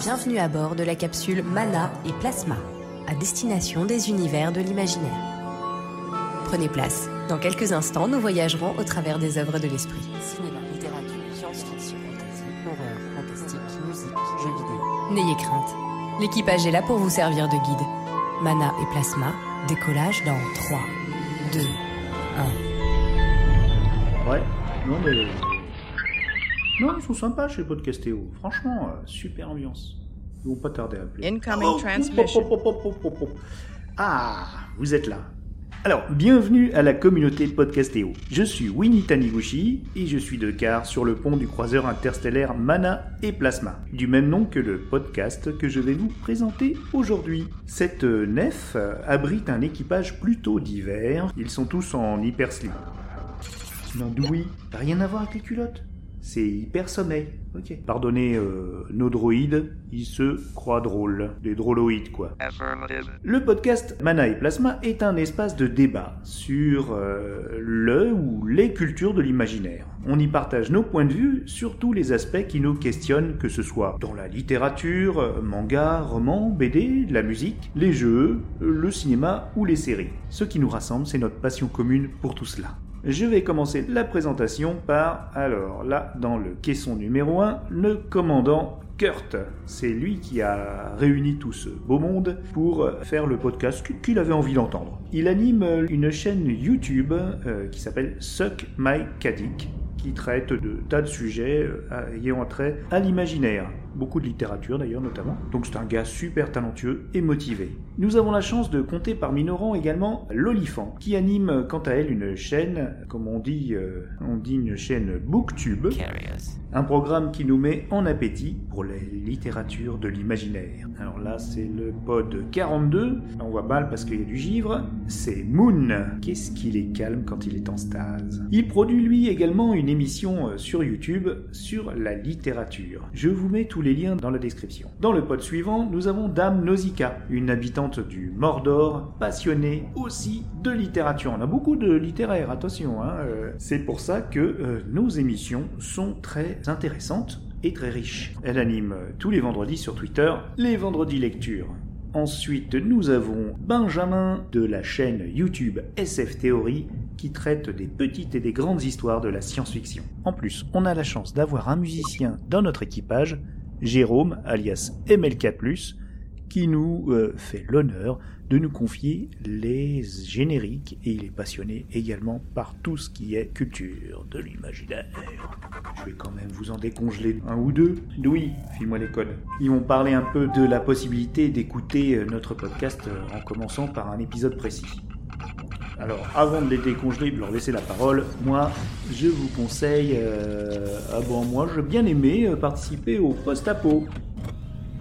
Bienvenue à bord de la capsule Mana et Plasma, à destination des univers de l'imaginaire. Prenez place. Dans quelques instants, nous voyagerons au travers des œuvres de l'esprit. Cinéma, littérature, science-fiction, fantasy, horreur, fantastique, musique, jeux vidéo. N'ayez crainte. L'équipage est là pour vous servir de guide. Mana et Plasma, décollage dans 3, 2, 1. Ouais, non mais. Non, ils sont sympas chez Podcastéo. Franchement, euh, super ambiance. Ils vont pas tarder à appeler. Incoming Oh, transmission. hop, hop. Ah, vous êtes là. Alors, bienvenue à la communauté Podcastéo. Je suis Winnie Taniguchi et je suis de quart sur le pont du croiseur interstellaire Mana et Plasma, du même nom que le podcast que je vais vous présenter aujourd'hui. Cette nef abrite un équipage plutôt divers. Ils sont tous en hyper slim. Non, oui, rien à voir avec les culottes? C'est hyper sommeil. Ok. Pardonnez euh, nos droïdes, ils se croient drôles. Des drôloïdes, quoi. Le podcast Mana et Plasma est un espace de débat sur euh, le ou les cultures de l'imaginaire. On y partage nos points de vue sur tous les aspects qui nous questionnent, que ce soit dans la littérature, manga, roman, BD, la musique, les jeux, le cinéma ou les séries. Ce qui nous rassemble, c'est notre passion commune pour tout cela. Je vais commencer la présentation par, alors là, dans le caisson numéro 1, le commandant Kurt. C'est lui qui a réuni tout ce beau monde pour faire le podcast qu'il avait envie d'entendre. Il anime une chaîne YouTube euh, qui s'appelle Suck My Kadik qui traite de tas de sujets euh, ayant trait à l'imaginaire. Beaucoup de littérature d'ailleurs notamment. Donc c'est un gars super talentueux et motivé. Nous avons la chance de compter parmi nos rangs également l'Olifant, qui anime quant à elle une chaîne, comme on dit, euh, on dit une chaîne Booktube, un programme qui nous met en appétit pour les littératures de l'imaginaire. Alors là, c'est le pod 42. On voit mal parce qu'il y a du givre. C'est Moon. Qu'est-ce qu'il est calme quand il est en stase. Il produit lui également une émission euh, sur YouTube sur la littérature. Je vous mets tous les liens dans la description. Dans le pod suivant, nous avons Dame Nausicaa, une habitante du Mordor, passionnée aussi de littérature. On a beaucoup de littéraires, attention. hein, euh, C'est pour ça que euh, nos émissions sont très intéressantes et très riches. Elle anime euh, tous les vendredis sur Twitter les vendredis lecture. Ensuite, nous avons Benjamin de la chaîne YouTube SF Theory qui traite des petites et des grandes histoires de la science-fiction. En plus, on a la chance d'avoir un musicien dans notre équipage, Jérôme, alias MLK+, qui nous euh, fait l'honneur de nous confier les génériques et il est passionné également par tout ce qui est culture de l'imaginaire. Je vais quand même vous en décongeler un ou deux. Louis, file-moi les codes. Ils vont parler un peu de la possibilité d'écouter euh, notre podcast euh, en commençant par un épisode précis. Alors, avant de les décongeler, de leur laisser la parole, moi, je vous conseille... Euh, ah bon, moi, je bien aimé euh, participer au post-apo.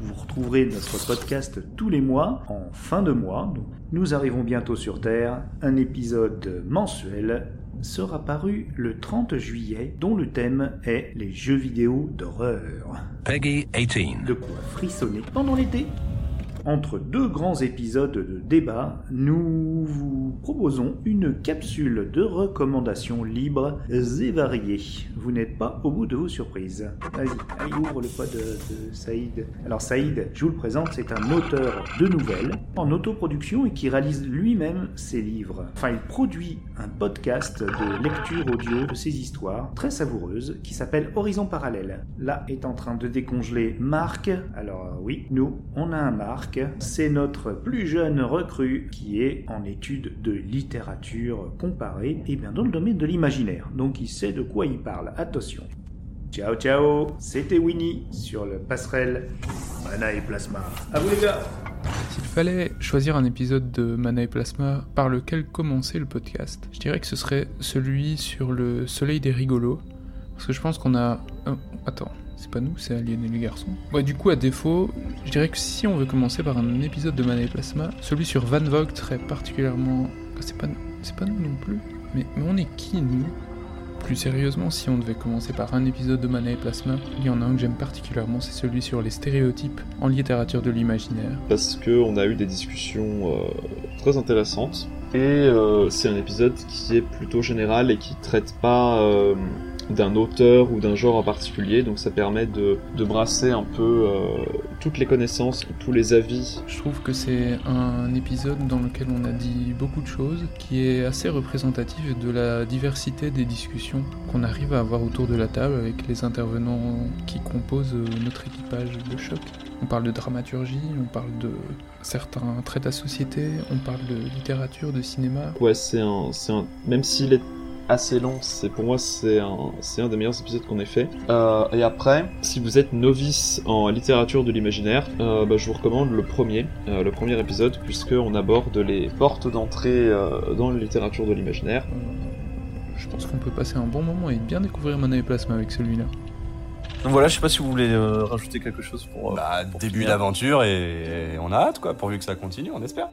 Vous retrouverez notre podcast tous les mois, en fin de mois. Nous arrivons bientôt sur Terre. Un épisode mensuel sera paru le 30 juillet, dont le thème est les jeux vidéo d'horreur. Peggy 18. De quoi frissonner pendant l'été. Entre deux grands épisodes de débat, nous vous proposons une capsule de recommandations libres et variées. Vous n'êtes pas au bout de vos surprises. Vas-y, ouvre le pod de, Saïd. Alors Saïd, je vous le présente, c'est un auteur de nouvelles en autoproduction et qui réalise lui-même ses livres. Enfin, il produit un podcast de lecture audio de ses histoires, très savoureuse, qui s'appelle Horizon Parallèle. Là est en train de décongeler Marc. Alors oui, nous, on a un Marc. C'est notre plus jeune recrue qui est en études de littérature comparée et bien dans le domaine de l'imaginaire. Donc il sait de quoi il parle. Attention. Ciao ciao, c'était Winnie sur le passerelle Mana et Plasma. À vous les gars S'il fallait choisir un épisode de Mana et Plasma par lequel commencer le podcast, je dirais que ce serait celui sur le soleil des rigolos. Parce que je pense qu'on a. euh, attends, c'est pas nous, c'est Alien et les garçons. Ouais, du coup, à défaut, je dirais que si on veut commencer par un épisode de Mana et Plasma, celui sur Van Vogt serait particulièrement. Ah, C'est pas, c'est pas nous non plus. Mais, on est qui, nous? Plus sérieusement, si on devait commencer par un épisode de Mana et Plasma, il y en a un que j'aime particulièrement, c'est celui sur les stéréotypes en littérature de l'imaginaire. parce qu'on a eu des discussions euh, très intéressantes. Et euh, c'est un épisode qui est plutôt général et qui traite pas euh, d'un auteur ou d'un genre en particulier, donc ça permet de, de brasser un peu euh, toutes les connaissances, tous les avis. Je trouve que c'est un épisode dans lequel on a dit beaucoup de choses, qui est assez représentatif de la diversité des discussions qu'on arrive à avoir autour de la table avec les intervenants qui composent notre équipage de choc. On parle de dramaturgie, on parle de certains traits de la société, on parle de littérature, de cinéma. Ouais, c'est un, c'est un, même s'il est assez long, c'est pour moi c'est un, c'est un des meilleurs épisodes qu'on ait fait. Euh, et après, si vous êtes novice en littérature de l'imaginaire, euh, bah, je vous recommande le premier, euh, le premier épisode, puisque on aborde les portes d'entrée euh, dans la littérature de l'imaginaire. Je pense qu'on peut passer un bon moment et bien découvrir Mana et Plasma avec celui-là. Donc voilà, je sais pas si vous voulez euh, rajouter quelque chose pour. euh, Bah, pour début finir. d'aventure et, et on a hâte, quoi, pourvu que ça continue, on espère.